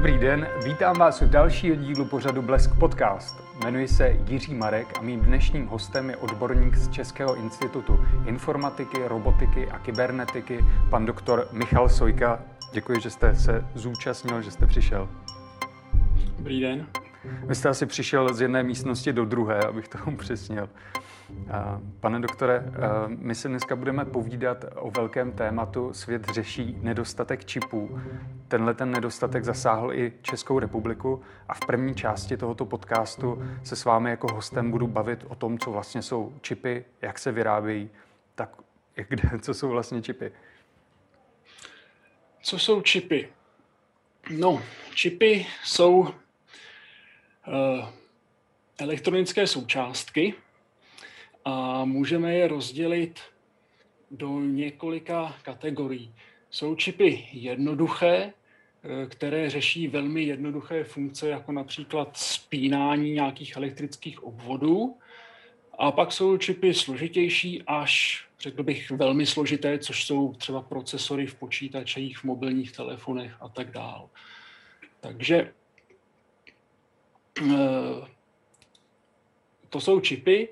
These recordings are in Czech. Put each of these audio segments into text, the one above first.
Dobrý den, vítám vás u dalšího dílu pořadu Blesk Podcast. Jmenuji se Jiří Marek a mým dnešním hostem je odborník z Českého institutu informatiky, robotiky a kybernetiky, pan doktor Michal Sojka. Děkuji, že jste se zúčastnil, že jste přišel. Dobrý den. Vy jste asi přišel z jedné místnosti do druhé, abych to upřesnil. Pane doktore, my se dneska budeme povídat o velkém tématu. Svět řeší nedostatek čipů. Tenhle ten nedostatek zasáhl i Českou republiku a v první části tohoto podcastu se s vámi jako hostem budu bavit o tom, co vlastně jsou čipy, jak se vyrábějí, tak kde, co jsou vlastně čipy. Co jsou čipy? No, čipy jsou elektronické součástky, a můžeme je rozdělit do několika kategorií. Jsou čipy jednoduché, eh, které řeší velmi jednoduché funkce, jako například spínání nějakých elektrických obvodů. A pak jsou čipy složitější až, řekl bych, velmi složité, což jsou třeba procesory v počítačích, v mobilních telefonech a tak dále. Takže eh, to jsou čipy,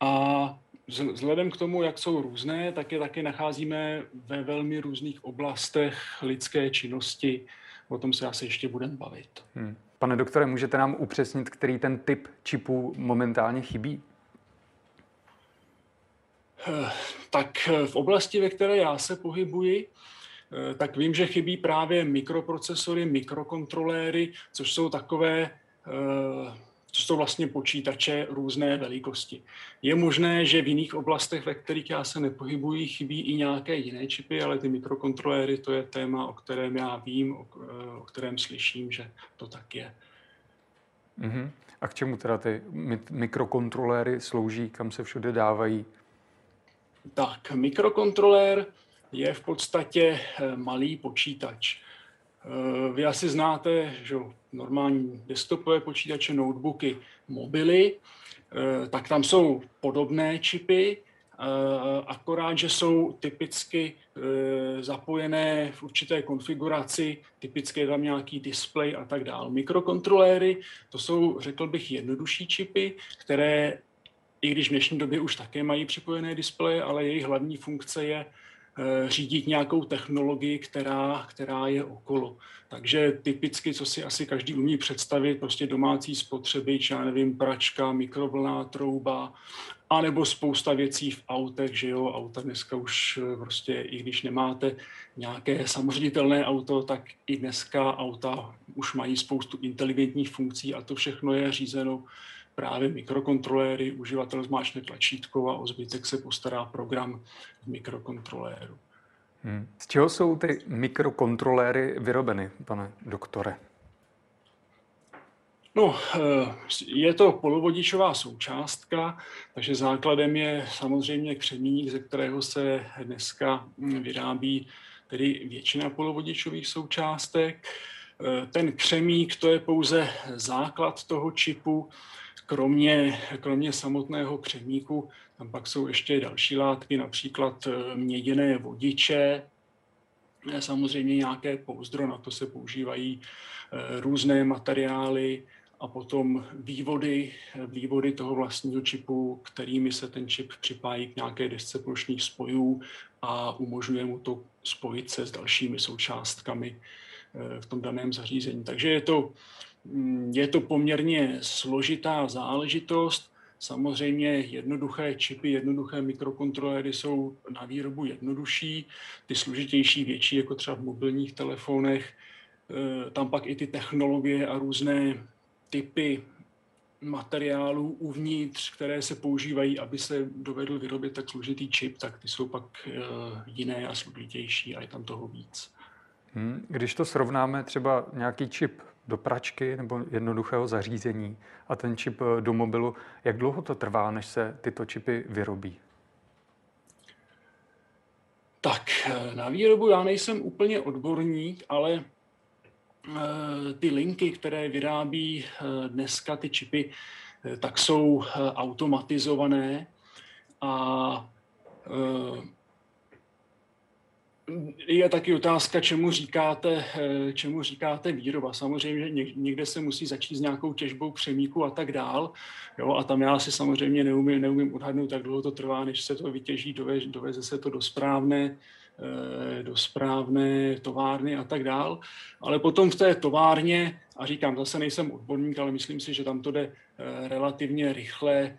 a vzhledem k tomu, jak jsou různé, tak je taky nacházíme ve velmi různých oblastech lidské činnosti. O tom se asi ještě budeme bavit. Hmm. Pane doktore, můžete nám upřesnit, který ten typ čipů momentálně chybí? Eh, tak eh, v oblasti, ve které já se pohybuji, eh, tak vím, že chybí právě mikroprocesory, mikrokontroléry, což jsou takové to jsou vlastně počítače různé velikosti. Je možné, že v jiných oblastech, ve kterých já se nepohybuji, chybí i nějaké jiné čipy, ale ty mikrokontroléry, to je téma, o kterém já vím, o, o kterém slyším, že to tak je. Mm-hmm. A k čemu teda ty mikrokontroléry slouží, kam se všude dávají? Tak, mikrokontrolér je v podstatě eh, malý počítač. Eh, vy asi znáte že normální desktopové počítače, notebooky, mobily, eh, tak tam jsou podobné čipy, eh, akorát, že jsou typicky zapojené v určité konfiguraci, typicky je tam nějaký display a tak dále. Mikrokontroléry, to jsou, řekl bych, jednodušší čipy, které, i když v dnešní době už také mají připojené displeje, ale jejich hlavní funkce je řídit nějakou technologii, která, která je okolo. Takže typicky, co si asi každý umí představit, prostě domácí spotřebič, já nevím, pračka, mikrovlná trouba, anebo spousta věcí v autech, že jo, auta dneska už eh, prostě, i když nemáte nějaké samoředitelné auto, tak i dneska auta už mají spoustu inteligentních funkcí a to všechno je řízeno právě mikrokontroléry, uživatel zmáčkne tlačítko a o zbytek se postará program v mikrokontroléru. Hmm. Z čeho jsou ty mikrokontroléry vyrobeny, pane doktore? No, eh, je to polovodičová součástka, takže základem je samozřejmě křemík, ze kterého se dneska vyrábí tedy většina polovodičových součástek. Eh, ten křemík to je pouze základ toho čipu, kromě, kromě samotného křemíku, tam pak jsou ještě další látky, například eh, měděné vodiče, samozřejmě nějaké pouzdro, na to se používají eh, různé materiály a potom vývody, vývody toho vlastního čipu, kterými se ten čip připájí k nějaké desce plošných spojů a umožňuje mu to spojit se s dalšími součástkami eh, v tom daném zařízení. Takže je to je to poměrně složitá záležitost. Samozřejmě jednoduché čipy, jednoduché mikrokontroléry jsou na výrobu jednodušší, ty složitější větší, jako třeba v mobilních telefonech. E, tam pak i ty technologie a různé typy materiálů uvnitř, které se používají, aby se dovedl vyrobit tak složitý čip, tak ty jsou pak e, jiné a složitější a je tam toho víc. Hmm, když to srovnáme třeba nějaký čip do pračky nebo jednoduchého zařízení a ten čip eh, do mobilu. Jak dlouho to trvá, než se tyto čipy vyrobí? Tak eh, na výrobu já nejsem úplně odborník, ale eh, ty linky, které vyrábí dneska ty čipy, tak jsou automatizované a je taky otázka, čemu říkáte, eh, čemu říkáte výroba. Samozřejmě, že někde se musí začít s nějakou těžbou křemíku a tak dál. Jo, a tam já si samozřejmě neumím, neumím odhadnout, tak dlouho to trvá, než se to vytěží, doveze, doveze se to do správné, eh, do správné továrny a tak dál. Ale potom v té továrně, a říkám, zase nejsem odborník, ale myslím si, že tam to jde eh, relativně rychle,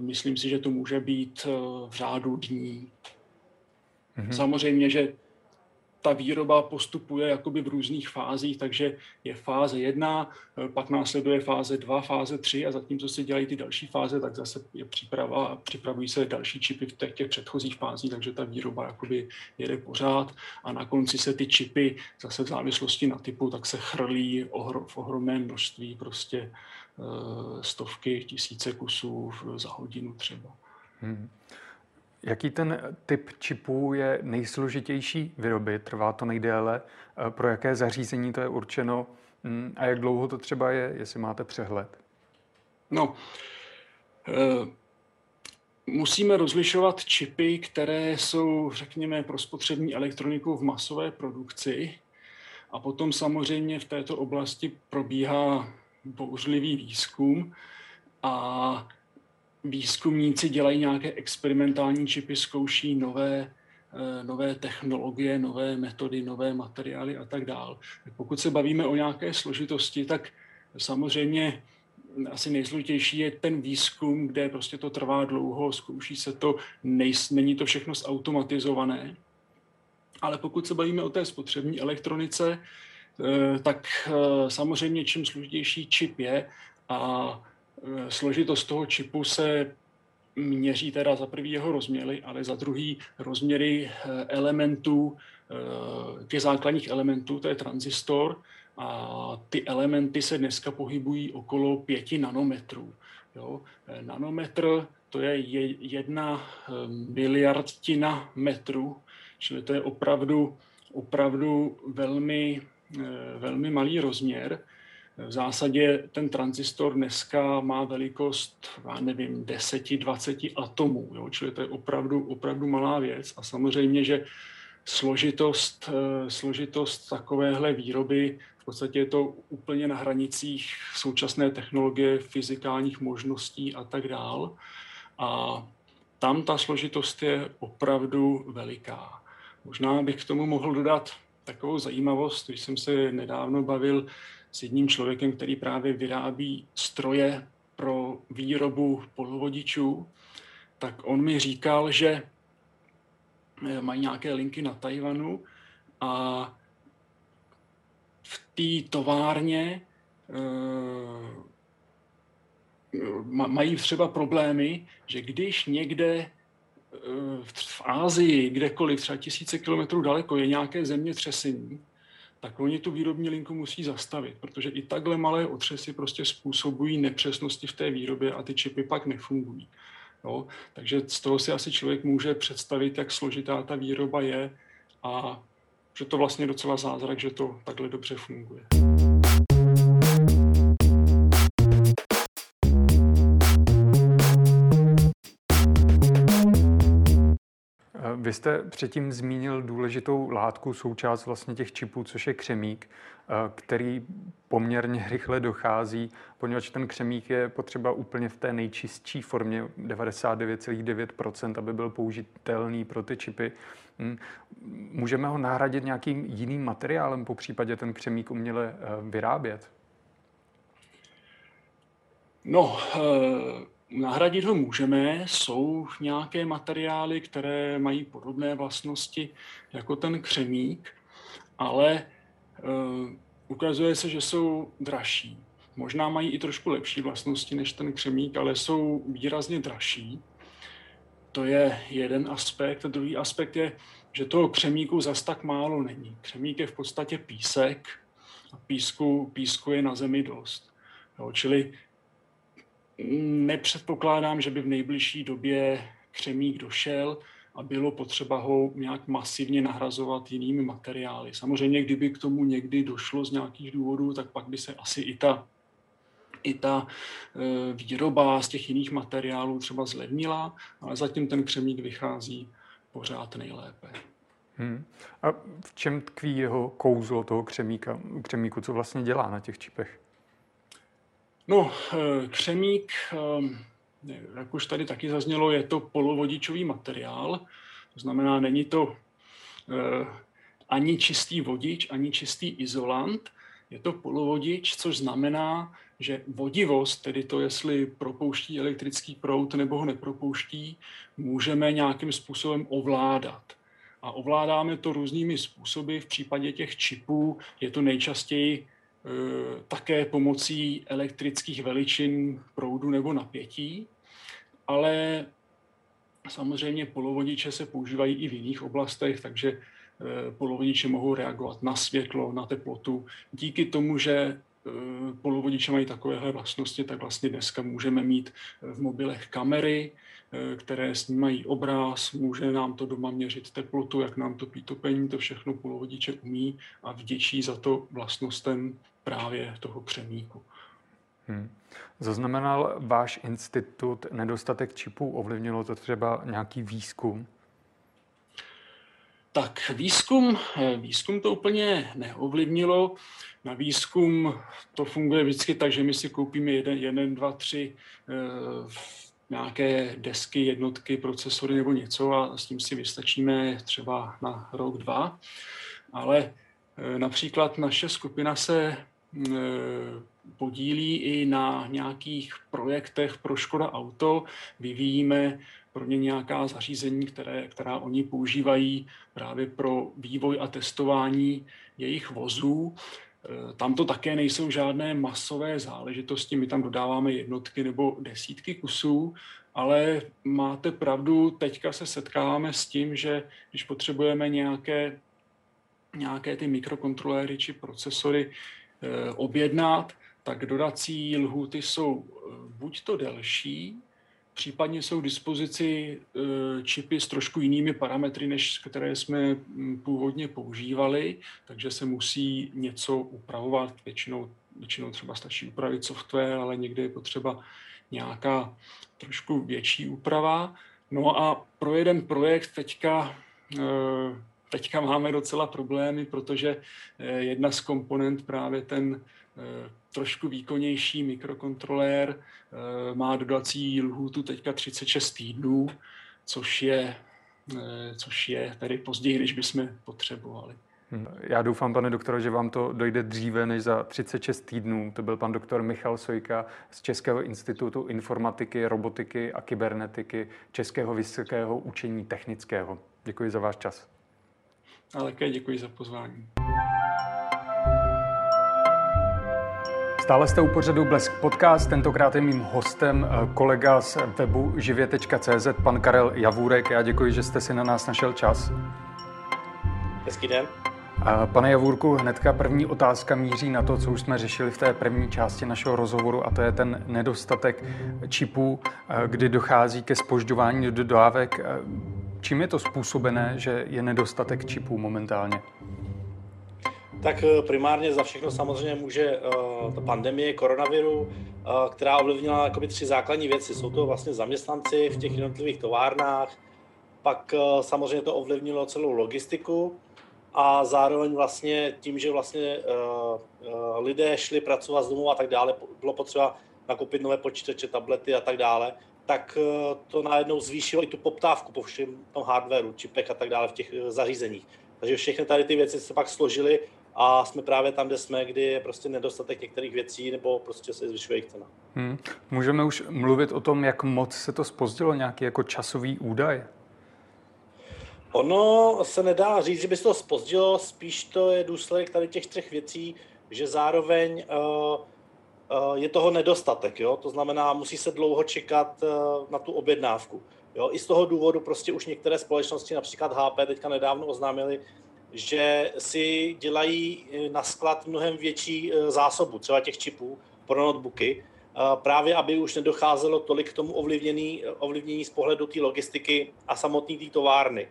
myslím si, že to může být v řádu dní. Mm-hmm. Samozřejmě, že ta výroba postupuje jakoby v různých fázích, takže je fáze jedna, pak následuje fáze dva, fáze tři a zatímco se dělají ty další fáze, tak zase je příprava a připravují se další čipy v těch, těch předchozích fázích, takže ta výroba jakoby jede pořád a na konci se ty čipy zase v závislosti na typu, tak se chrlí ohro, v ohromném množství, prostě eh, stovky, tisíce kusů za hodinu třeba. Hmm. Jaký ten typ čipů je nejsložitější vyrobit? Trvá to nejdéle? Eh, pro jaké zařízení to je určeno? Hm, a jak dlouho to třeba je, jestli máte přehled? No, e, musíme rozlišovat čipy, které jsou, řekněme, pro spotřební elektroniku v masové produkci. A potom samozřejmě v této oblasti probíhá bouřlivý výzkum a výzkumníci dělají nějaké experimentální čipy, zkouší nové, eh, nové technologie, nové metody, nové materiály a tak dál. Pokud se bavíme o nějaké složitosti, tak samozřejmě asi nejsložitější je ten výzkum, kde prostě to trvá dlouho, zkouší se to, nejs, není to všechno zautomatizované. Ale pokud se bavíme o té spotřební elektronice, eh, tak eh, samozřejmě čím složitější čip je a složitost toho čipu se měří teda za prvý jeho rozměry, ale za druhý rozměry eh, elementů, eh, těch základních elementů, to je tranzistor, a ty elementy se dneska pohybují okolo pěti nanometrů. Jo. Nanometr to je jedna miliardtina metru, čili to je opravdu, opravdu velmi, velmi malý rozměr. V zásadě ten tranzistor dneska má velikost, já nevím, 10-20 atomů, jo? čili to je opravdu, opravdu malá věc. A samozřejmě, že složitost, eh, složitost takovéhle výroby, v podstatě je to úplně na hranicích současné technologie, fyzikálních možností a tak dál. A tam ta složitost je opravdu veliká. Možná bych k tomu mohl dodat takovou zajímavost, když jsem se nedávno bavil s jedním člověkem, který právě vyrábí stroje pro výrobu polovodičů, tak on mi říkal, že eh, mají nějaké linky na Tajvanu a v té továrně e, mají třeba problémy, že když někde e, v Ázii, kdekoliv, třeba tisíce kilometrů daleko, je nějaké zemětřesení, tak oni tu výrobní linku musí zastavit, protože i takhle malé otřesy prostě způsobují nepřesnosti v té výrobě a ty čipy pak nefungují. Jo? Takže z toho si asi člověk může představit, jak složitá ta výroba je a že to vlastně docela zázrak, že to takhle dobře funguje. Vy jste předtím zmínil důležitou látku, součást vlastně těch čipů, což je křemík, eh, který poměrně rychle dochází, poněvadž ten křemík je potřeba úplně v té nejčistší formě, 99,9%, aby byl použitelný pro ty čipy. Hm, můžeme ho nahradit nějakým jiným materiálem, po případě ten křemík uměle eh, vyrábět? No, uh Nahradit ho můžeme, jsou nějaké materiály, které mají podobné vlastnosti jako ten křemík, ale uh, ukazuje se, že jsou dražší. Možná mají i trošku lepší vlastnosti než ten křemík, ale jsou výrazně dražší. To je jeden aspekt. A druhý aspekt je, že toho křemíku zas tak málo není. Křemík je v podstatě písek a písku, písku je na zemi dost. Jo, čili nepředpokládám, že by v nejbližší době křemík došel a bylo potřeba ho nějak masivně nahrazovat jinými materiály. Samozřejmě, kdyby k tomu někdy došlo z nějakých důvodů, tak pak by se asi i ta, i ta e, výroba z těch jiných materiálů třeba zlevnila, ale zatím ten křemík vychází pořád nejlépe. Hmm. A v čem tkví jeho kouzlo toho křemíka, křemíku? Co vlastně dělá na těch čipech? No, eh, křemík, eh, jak už tady taky zaznělo, je to polovodičový materiál. To znamená, není to eh, ani čistý vodič, ani čistý izolant. Je to polovodič, což znamená, že vodivost, tedy to, jestli propouští elektrický proud nebo ho nepropouští, můžeme nějakým způsobem ovládat. A ovládáme to různými způsoby. V případě těch čipů je to nejčastěji také pomocí elektrických veličin proudu nebo napětí, ale samozřejmě polovodiče se používají i v jiných oblastech, takže e, polovodiče mohou reagovat na světlo, na teplotu. Díky tomu, že Eh, polovodiče mají takovéhle vlastnosti, tak vlastně dneska můžeme mít v mobilech kamery, které snímají obraz, může nám to doma měřit teplotu, jak nám to topení, to všechno polovodiče umí a vděčí za to vlastnostem právě toho křemíku. Hmm. Zaznamenal váš institut nedostatek čipů? Ovlivnilo to třeba nějaký výzkum? Tak výzkum, eh, výzkum to úplně neovlivnilo. Na výzkum to funguje vždycky tak, že my si koupíme jeden, jeden dva, tři eh, nějaké desky, jednotky, procesory nebo něco a s tím si vystačíme třeba na rok, dva. Ale eh, například naše skupina se podílí i na nějakých projektech pro Škoda Auto. Vyvíjíme pro ně nějaká zařízení, které, která oni používají právě pro vývoj a testování jejich vozů. E, tam to také nejsou žádné masové záležitosti, my tam dodáváme jednotky nebo desítky kusů, ale máte pravdu, teďka se setkáváme s tím, že když potřebujeme nějaké, nějaké ty mikrokontroléry či procesory e, objednat, tak dodací lhuty jsou e, buď to delší, Případně jsou k dispozici e, čipy s trošku jinými parametry, než které jsme původně používali, takže se musí něco upravovat. Většinou, většinou třeba stačí upravit software, ale někdy je potřeba nějaká trošku větší úprava. No a pro jeden projekt teďka, teďka máme docela problémy, protože e, jedna z komponent, právě ten trošku výkonnější mikrokontrolér eh, má dodací lhůtu teďka 36 týdnů, což je, eh, což je tady později, než bychom potřebovali. Hm. Já doufám, pane doktore, že vám to dojde dříve než za 36 týdnů. To byl pan doktor Michal Sojka z Českého institutu informatiky, robotiky a kybernetiky Českého vysokého učení technického. Děkuji za váš čas. A také děkuji za pozvání. Stále jste u pořadu Blesk Podcast, tentokrát je mým hostem eh, kolega z webu živě.cz, pan Karel Javůrek. Já děkuji, že jste si na nás našel čas. Hezký den. Pane Javůrku, hnedka první otázka míří na to, co už jsme řešili v té první části našeho rozhovoru, a to je ten nedostatek čipů, eh, kdy dochází ke spožďování dodávek. Eh, čím je to způsobené, že je nedostatek čipů momentálně? Tak eh, primárně za všechno samozřejmě může uh, ta pandemie koronaviru, uh, která ovlivnila jakoby tři základní věci. Jsou to vlastně zaměstnanci v těch jednotlivých továrnách, pak samozřejmě to ovlivnilo celou logistiku a zároveň vlastně tím, že vlastně lidé šli pracovat z domu a tak dále, bylo potřeba nakoupit nové počítače, tablety a tak dále, tak uh, to najednou zvýšilo i tu poptávku po všem tom hardwareu, čipech a tak dále v těch zařízeních. Takže všechny tady ty věci se pak složily a jsme právě tam, kde jsme, kdy je prostě nedostatek některých věcí nebo prostě se zvyšuje jejich cena. Hmm. Můžeme už mluvit o tom, jak moc se to spozdilo, nějaký jako časový údaj? Ono se nedá říct, že by se to spozdilo, spíš to je důsledek tady těch třech věcí, že zároveň uh, je toho nedostatek, jo? to znamená, musí se dlouho čekat uh, na tu objednávku. Jo? I z toho důvodu prostě už některé společnosti, například HP, teďka nedávno oznámili, že si dělají eh, na sklad mnohem větší eh, zásobu, třeba těch čipů pro notebooky, eh, právě aby už nedocházelo tolik k tomu ovlivnění, ovlivnění z pohledu té logistiky a samotné té továrny,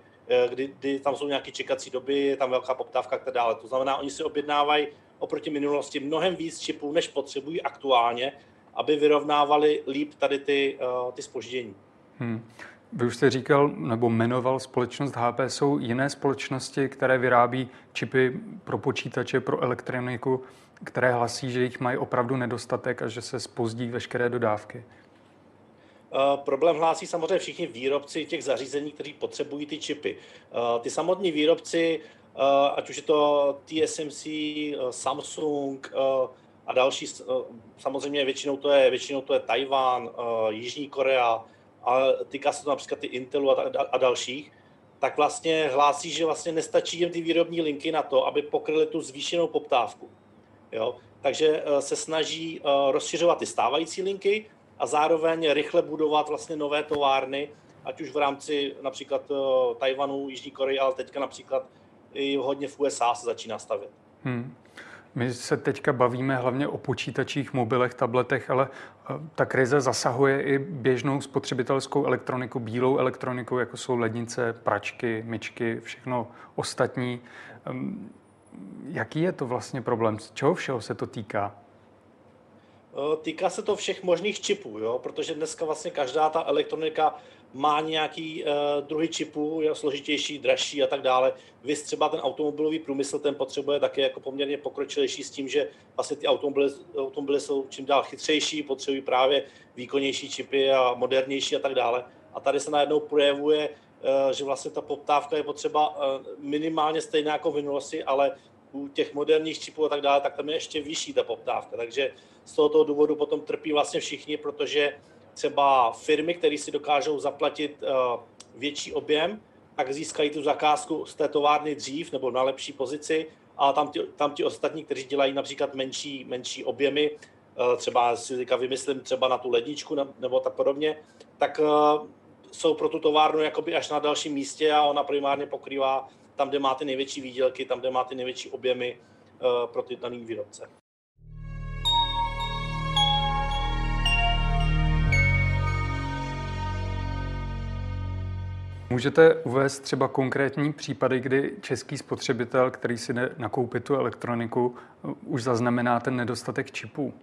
kdy, kdy tam jsou nějaké čekací doby, je tam velká poptávka a tak dále. To znamená, oni si objednávají oproti minulosti mnohem víc čipů, než potřebují aktuálně, aby vyrovnávali líp tady ty, ty spoždění. Hmm. Vy už jste říkal nebo jmenoval společnost HP. Jsou jiné společnosti, které vyrábí čipy pro počítače, pro elektroniku, které hlasí, že jich mají opravdu nedostatek a že se spozdí veškeré dodávky? Uh, problém hlásí samozřejmě všichni výrobci těch zařízení, kteří potřebují ty čipy. Uh, ty samotní výrobci, ať už je to TSMC, Samsung a další, samozřejmě většinou to je, většinou to je Tajván, Jižní Korea, a týká se to například ty Intelu a, a dalších, tak vlastně hlásí, že vlastně nestačí jim ty výrobní linky na to, aby pokryly tu zvýšenou poptávku. Jo? Takže se snaží rozšiřovat ty stávající linky, a zároveň rychle budovat vlastně nové továrny, ať už v rámci například Tajvanu, Jižní Koreje, ale teďka například i hodně v USA se začíná stavět. Hmm. My se teďka bavíme hlavně o počítačích, mobilech, tabletech, ale eh, ta krize zasahuje i běžnou spotřebitelskou elektroniku, bílou elektroniku, jako jsou lednice, pračky, myčky, všechno ostatní. Ehm, jaký je to vlastně problém? Z čeho všeho se to týká? Eh, týká se to všech možných čipů, jo? protože dneska vlastně každá ta elektronika má nějaký uh, druhý čipů, je složitější, dražší a tak dále. Vy třeba ten automobilový průmysl, ten potřebuje také jako poměrně pokročilejší s tím, že vlastně ty automobily, automobily jsou čím dál chytřejší, potřebují právě výkonnější čipy a modernější a tak dále. A tady se najednou projevuje, uh, že vlastně ta poptávka je potřeba uh, minimálně stejná jako v minulosti, ale u těch moderních čipů a tak dále, tak tam je ještě vyšší ta poptávka. Takže z tohoto důvodu potom trpí vlastně všichni, protože třeba firmy, které si dokážou zaplatit uh, větší objem, tak získají tu zakázku z té továrny dřív nebo na lepší pozici a tam ti, tam ti ostatní, kteří dělají například menší, menší objemy, uh, třeba si teďka vymyslím třeba na tu ledničku nebo tak podobně, tak uh, jsou pro tu továrnu jakoby až na dalším místě a ona primárně pokrývá tam, kde má ty největší výdělky, tam, kde má ty největší objemy uh, pro ty daný výrobce. Můžete uvést třeba konkrétní případy, kdy český spotřebitel, který si jde nakoupit tu elektroniku, už zaznamená ten nedostatek čipů?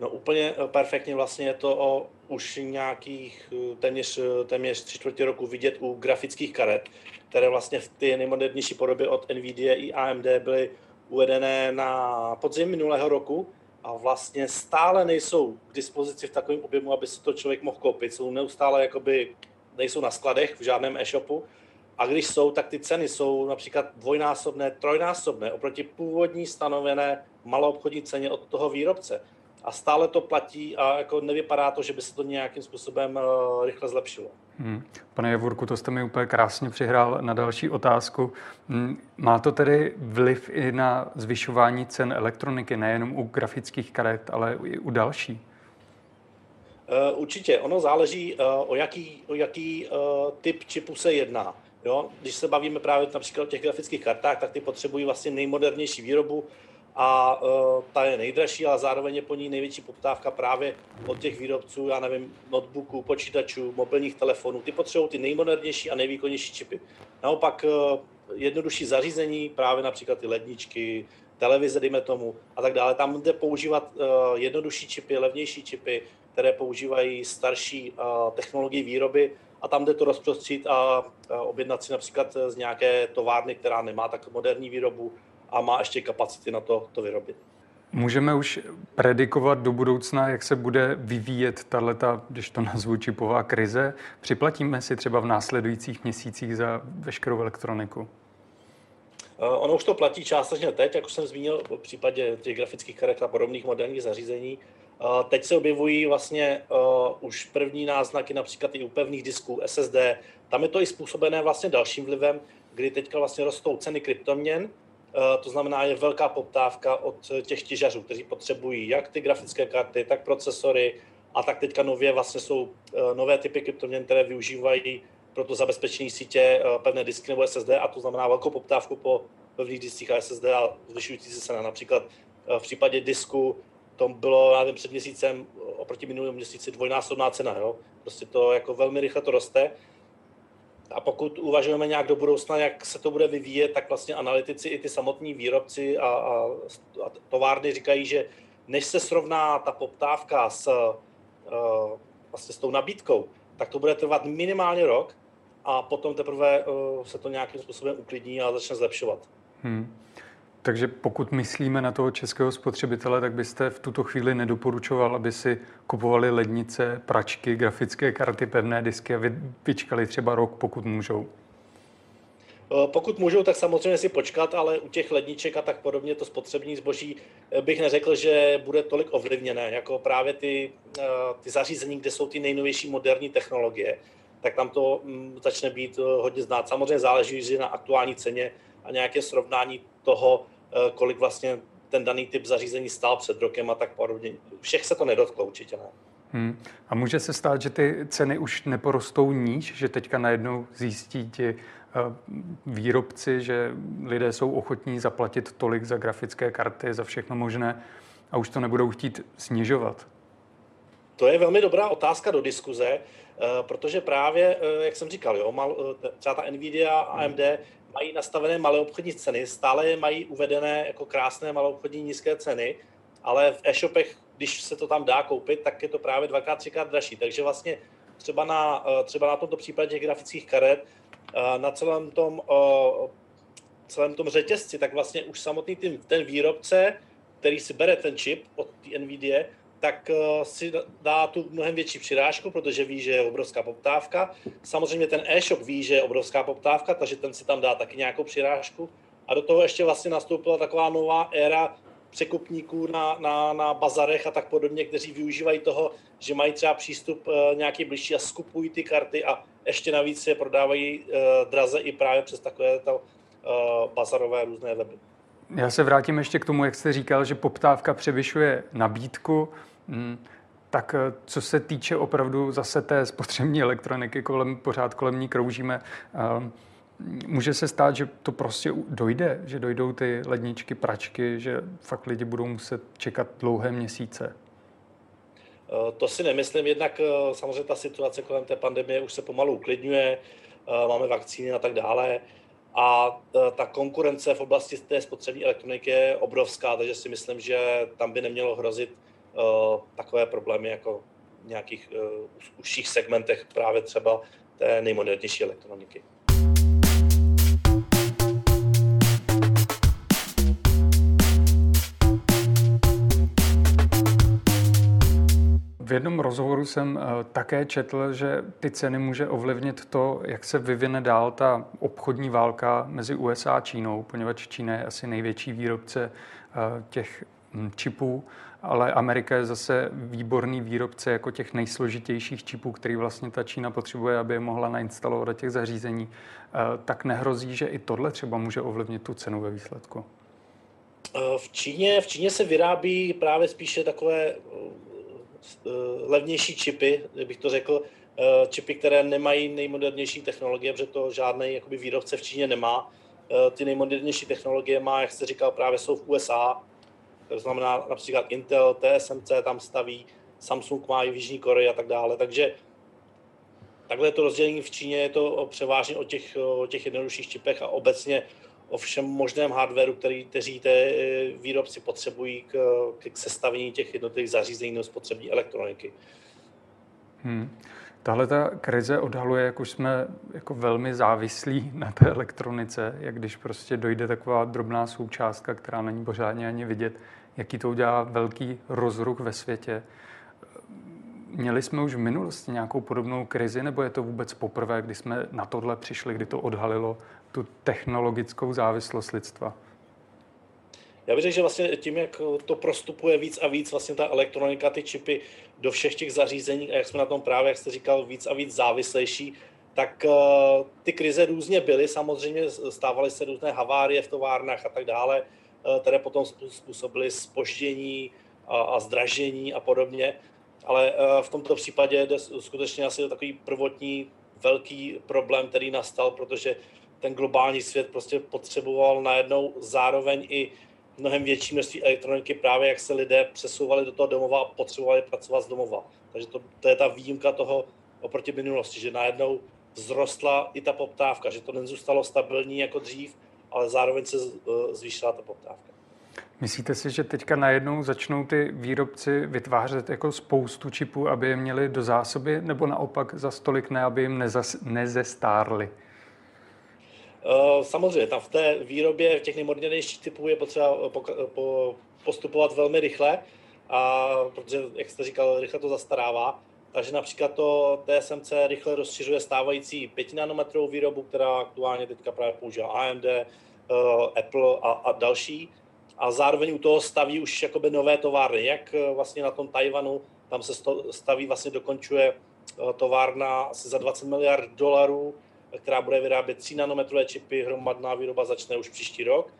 No úplně eh, perfektně vlastně je to o už nějakých eh, téměř, téměř tři čtvrtě roku vidět u grafických karet, které vlastně v té nejmodernější podobě od NVIDIA i AMD byly uvedené na podzim minulého roku a vlastně stále nejsou k dispozici v takovém objemu, aby si to člověk mohl koupit. Jsou neustále jakoby, nejsou na skladech v žádném e-shopu a když jsou, tak ty ceny jsou například dvojnásobné, trojnásobné oproti původní stanovené maloobchodní ceně od toho výrobce a stále to platí a jako nevypadá to, že by se to nějakým způsobem uh, rychle zlepšilo. Hmm. Pane Jevorku, to jste mi úplně krásně přihrál na další otázku. Hmm. Má to tedy vliv i na zvyšování cen elektroniky, nejenom u grafických karet, ale i u další? Uh, určitě. Ono záleží, uh, o jaký, o jaký typ čipu se jedná. Jo? Když se bavíme právě například o těch grafických kartách, tak ty potřebují vlastně nejmodernější výrobu, a uh, ta je nejdražší, ale zároveň je po ní největší poptávka právě od těch výrobců, já nevím, notebooků, počítačů, mobilních telefonů. Ty potřebují ty nejmodernější a nejvýkonnější čipy. Naopak uh, jednodušší zařízení, právě například ty ledničky, televize, dejme tomu, a tak dále. Tam jde používat uh, jednodušší čipy, levnější čipy, které používají starší uh, technologii výroby a tam jde to rozprostřít a, a objednat si například z nějaké továrny, která nemá tak moderní výrobu, a má ještě kapacity na to, to vyrobit. Můžeme už predikovat do budoucna, jak se bude vyvíjet tato, když to nazvu čipová krize. Připlatíme si třeba v následujících měsících za veškerou elektroniku? Eh, ono už to platí částečně teď, jak už jsem zmínil v případě těch grafických karet a podobných moderních zařízení. Eh, teď se objevují vlastně uh, už první náznaky například i u pevných disků SSD. Tam je to i způsobené vlastně dalším vlivem, kdy teďka vlastně rostou ceny kryptoměn, Eh, to znamená, je velká poptávka od těch těžařů, kteří potřebují jak ty grafické karty, tak procesory a tak teďka nově vlastně jsou eh, nové typy kryptoměn, které využívají pro to zabezpečení sítě eh, pevné disky nebo SSD a to znamená velkou poptávku po pevných diskách a SSD a zvyšující se cena. Například v případě disku to bylo, já nevím, před měsícem oproti minulému měsíci dvojnásobná cena. Jo? Prostě to jako velmi rychle to roste a pokud uvažujeme nějak do budoucna, jak se to bude vyvíjet, tak vlastně analytici i ty samotní výrobci a, a, a továrny říkají, že než se srovná ta poptávka s, uh, vlastně s tou nabídkou, tak to bude trvat minimálně rok a potom teprve se to nějakým způsobem uklidní a začne zlepšovat. Hmm. Takže pokud myslíme na toho českého spotřebitele, tak byste v tuto chvíli nedoporučoval, aby si kupovali lednice, pračky, grafické karty, pevné disky a vyčkali třeba rok, pokud můžou. Eh, pokud můžou, tak samozřejmě si počkat, ale u těch ledniček a tak podobně to spotřební zboží eh, bych neřekl, že bude tolik ovlivněné, jako právě ty, eh, ty zařízení, kde jsou ty nejnovější moderní technologie, tak tam to mm, začne být hodně znát. Samozřejmě záleží na aktuální ceně a nějaké srovnání toho, kolik vlastně ten daný typ zařízení stál před rokem a tak podobně. Všech se to nedotklo určitě ne. Hmm. A může se stát, že ty ceny už neporostou níž, že teďka najednou zjistí ti výrobci, že lidé jsou ochotní zaplatit tolik za grafické karty, za všechno možné a už to nebudou chtít snižovat? To je velmi dobrá otázka do diskuze, eh, protože právě, eh, jak jsem říkal, jo, mal, eh, třeba ta Nvidia a AMD mají nastavené malé obchodní ceny, stále je mají uvedené jako krásné malé obchodní nízké ceny, ale v e-shopech, když se to tam dá koupit, tak je to právě dvakrát, třikrát dražší. Takže vlastně třeba na, třeba na tomto případě těch grafických karet na celém tom, celém tom řetězci, tak vlastně už samotný ten, výrobce, který si bere ten čip od NVIDIA, tak si dá tu mnohem větší přirážku, protože ví, že je obrovská poptávka. Samozřejmě ten e-shop ví, že je obrovská poptávka, takže ten si tam dá taky nějakou přirážku. A do toho ještě vlastně nastoupila taková nová éra překupníků na, na, na bazarech a tak podobně, kteří využívají toho, že mají třeba přístup uh, nějaký blížší a skupují ty karty a ještě navíc je prodávají uh, draze i právě přes takové to, bazarové různé weby. Já se vrátím ještě k tomu, jak jste říkal, že poptávka převyšuje nabídku. Hmm. Tak co se týče opravdu zase té spotřební elektroniky, kolem, pořád kolem ní kroužíme, Může se stát, že to prostě dojde, že dojdou ty ledničky, pračky, že fakt lidi budou muset čekat dlouhé měsíce? Eh, to si nemyslím, jednak eh, samozřejmě ta situace kolem té pandemie už se pomalu uklidňuje, eh, máme vakcíny a tak dále a ta konkurence v oblasti té spotřební elektroniky je obrovská, takže si myslím, že tam by nemělo hrozit takové problémy jako v nějakých užších segmentech právě třeba té nejmodernější elektroniky. V jednom rozhovoru jsem eh, také četl, že ty ceny může ovlivnit to, jak se vyvine dál ta obchodní válka mezi USA a Čínou, poněvadž Čína je asi největší výrobce eh, těch hm, čipů, ale Amerika je zase výborný výrobce jako těch nejsložitějších čipů, který vlastně ta Čína potřebuje, aby je mohla nainstalovat do těch zařízení. Eh, tak nehrozí, že i tohle třeba může ovlivnit tu cenu ve výsledku? V Číně, v Číně se vyrábí právě spíše takové Eh, levnější čipy, bych to řekl, eh, čipy, které nemají nejmodernější technologie, protože to žádný jakoby, výrobce v Číně nemá. Eh, ty nejmodernější technologie má, jak jste říkal, právě jsou v USA, to znamená například Intel, TSMC tam staví, Samsung má i v Jižní Koreji a tak dále, takže takhle to rozdělení v Číně je to převážně o těch, o těch jednodušších čipech a obecně o všem možném hardwareu, který, kteří té eh, výrobci potřebují k, k sestavení těch jednotlivých zařízení nebo spotřební elektroniky. Hmm. Tahle ta krize odhaluje, jak už jsme jako velmi závislí na té elektronice, jak když prostě dojde taková drobná součástka, která není pořádně ani vidět, jaký to udělá velký rozruch ve světě. Měli jsme už v minulosti nějakou podobnou krizi, nebo je to vůbec poprvé, kdy jsme na tohle přišli, kdy to odhalilo tu technologickou závislost lidstva? Já bych řekl, že vlastně tím, jak to prostupuje víc a víc, vlastně ta elektronika, ty čipy do všech těch zařízení, a jak jsme na tom právě, jak jste říkal, víc a víc závislejší, tak uh, ty krize různě byly, samozřejmě stávaly se různé havárie v továrnách a tak dále, uh, které potom způsobily spoždění a, a zdražení a podobně. Ale uh, v tomto případě jde skutečně asi takový prvotní velký problém, který nastal, protože ten globální svět prostě potřeboval najednou zároveň i mnohem větší množství elektroniky, právě jak se lidé přesouvali do toho domova a potřebovali pracovat z domova. Takže to, to je ta výjimka toho oproti minulosti, že najednou vzrostla i ta poptávka, že to nezůstalo stabilní jako dřív, ale zároveň se zvýšila ta poptávka. Myslíte si, že teďka najednou začnou ty výrobci vytvářet jako spoustu čipů, aby je měli do zásoby, nebo naopak za stolik ne, aby jim nezas, nezestárli? Eh, samozřejmě, tam v té výrobě těch nejmodernějších typů je potřeba postupovat velmi rychle, a protože, jak jste říkal, rychle to zastarává. Takže například to TSMC rychle rozšiřuje stávající 5 nanometrovou výrobu, která aktuálně teďka právě používá AMD, eh, Apple a, a další. A zároveň u toho staví už jakoby nové továrny, jak eh, vlastně na tom Tajvanu, tam se staví, vlastně dokončuje továrna asi za 20 miliard dolarů, která bude vyrábět 3 nanometrové čipy, hromadná výroba začne už příští rok.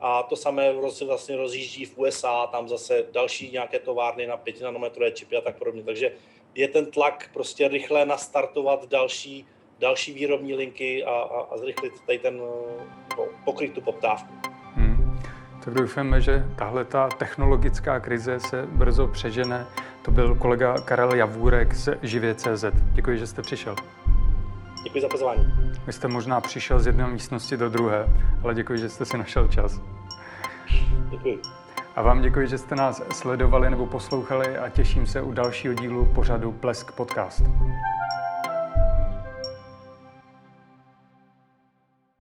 A to samé se vlastně rozjíždí v USA, tam zase další nějaké továrny na 5 nanometrové čipy a tak podobně. Takže je ten tlak prostě rychle nastartovat další, další výrobní linky a, a, a zrychlit tady ten, no, pokryt tu poptávku. Hmm. Tak doufáme, že tahle ta technologická krize se brzo přežene. To byl kolega Karel Javůrek z Živě.cz. Děkuji, že jste přišel. Děkuji za pozvání. Vy jste možná přišel z jedné místnosti do druhé, ale děkuji, že jste si našel čas. Děkuji. A vám děkuji, že jste nás sledovali nebo poslouchali a těším se u dalšího dílu pořadu Plesk Podcast.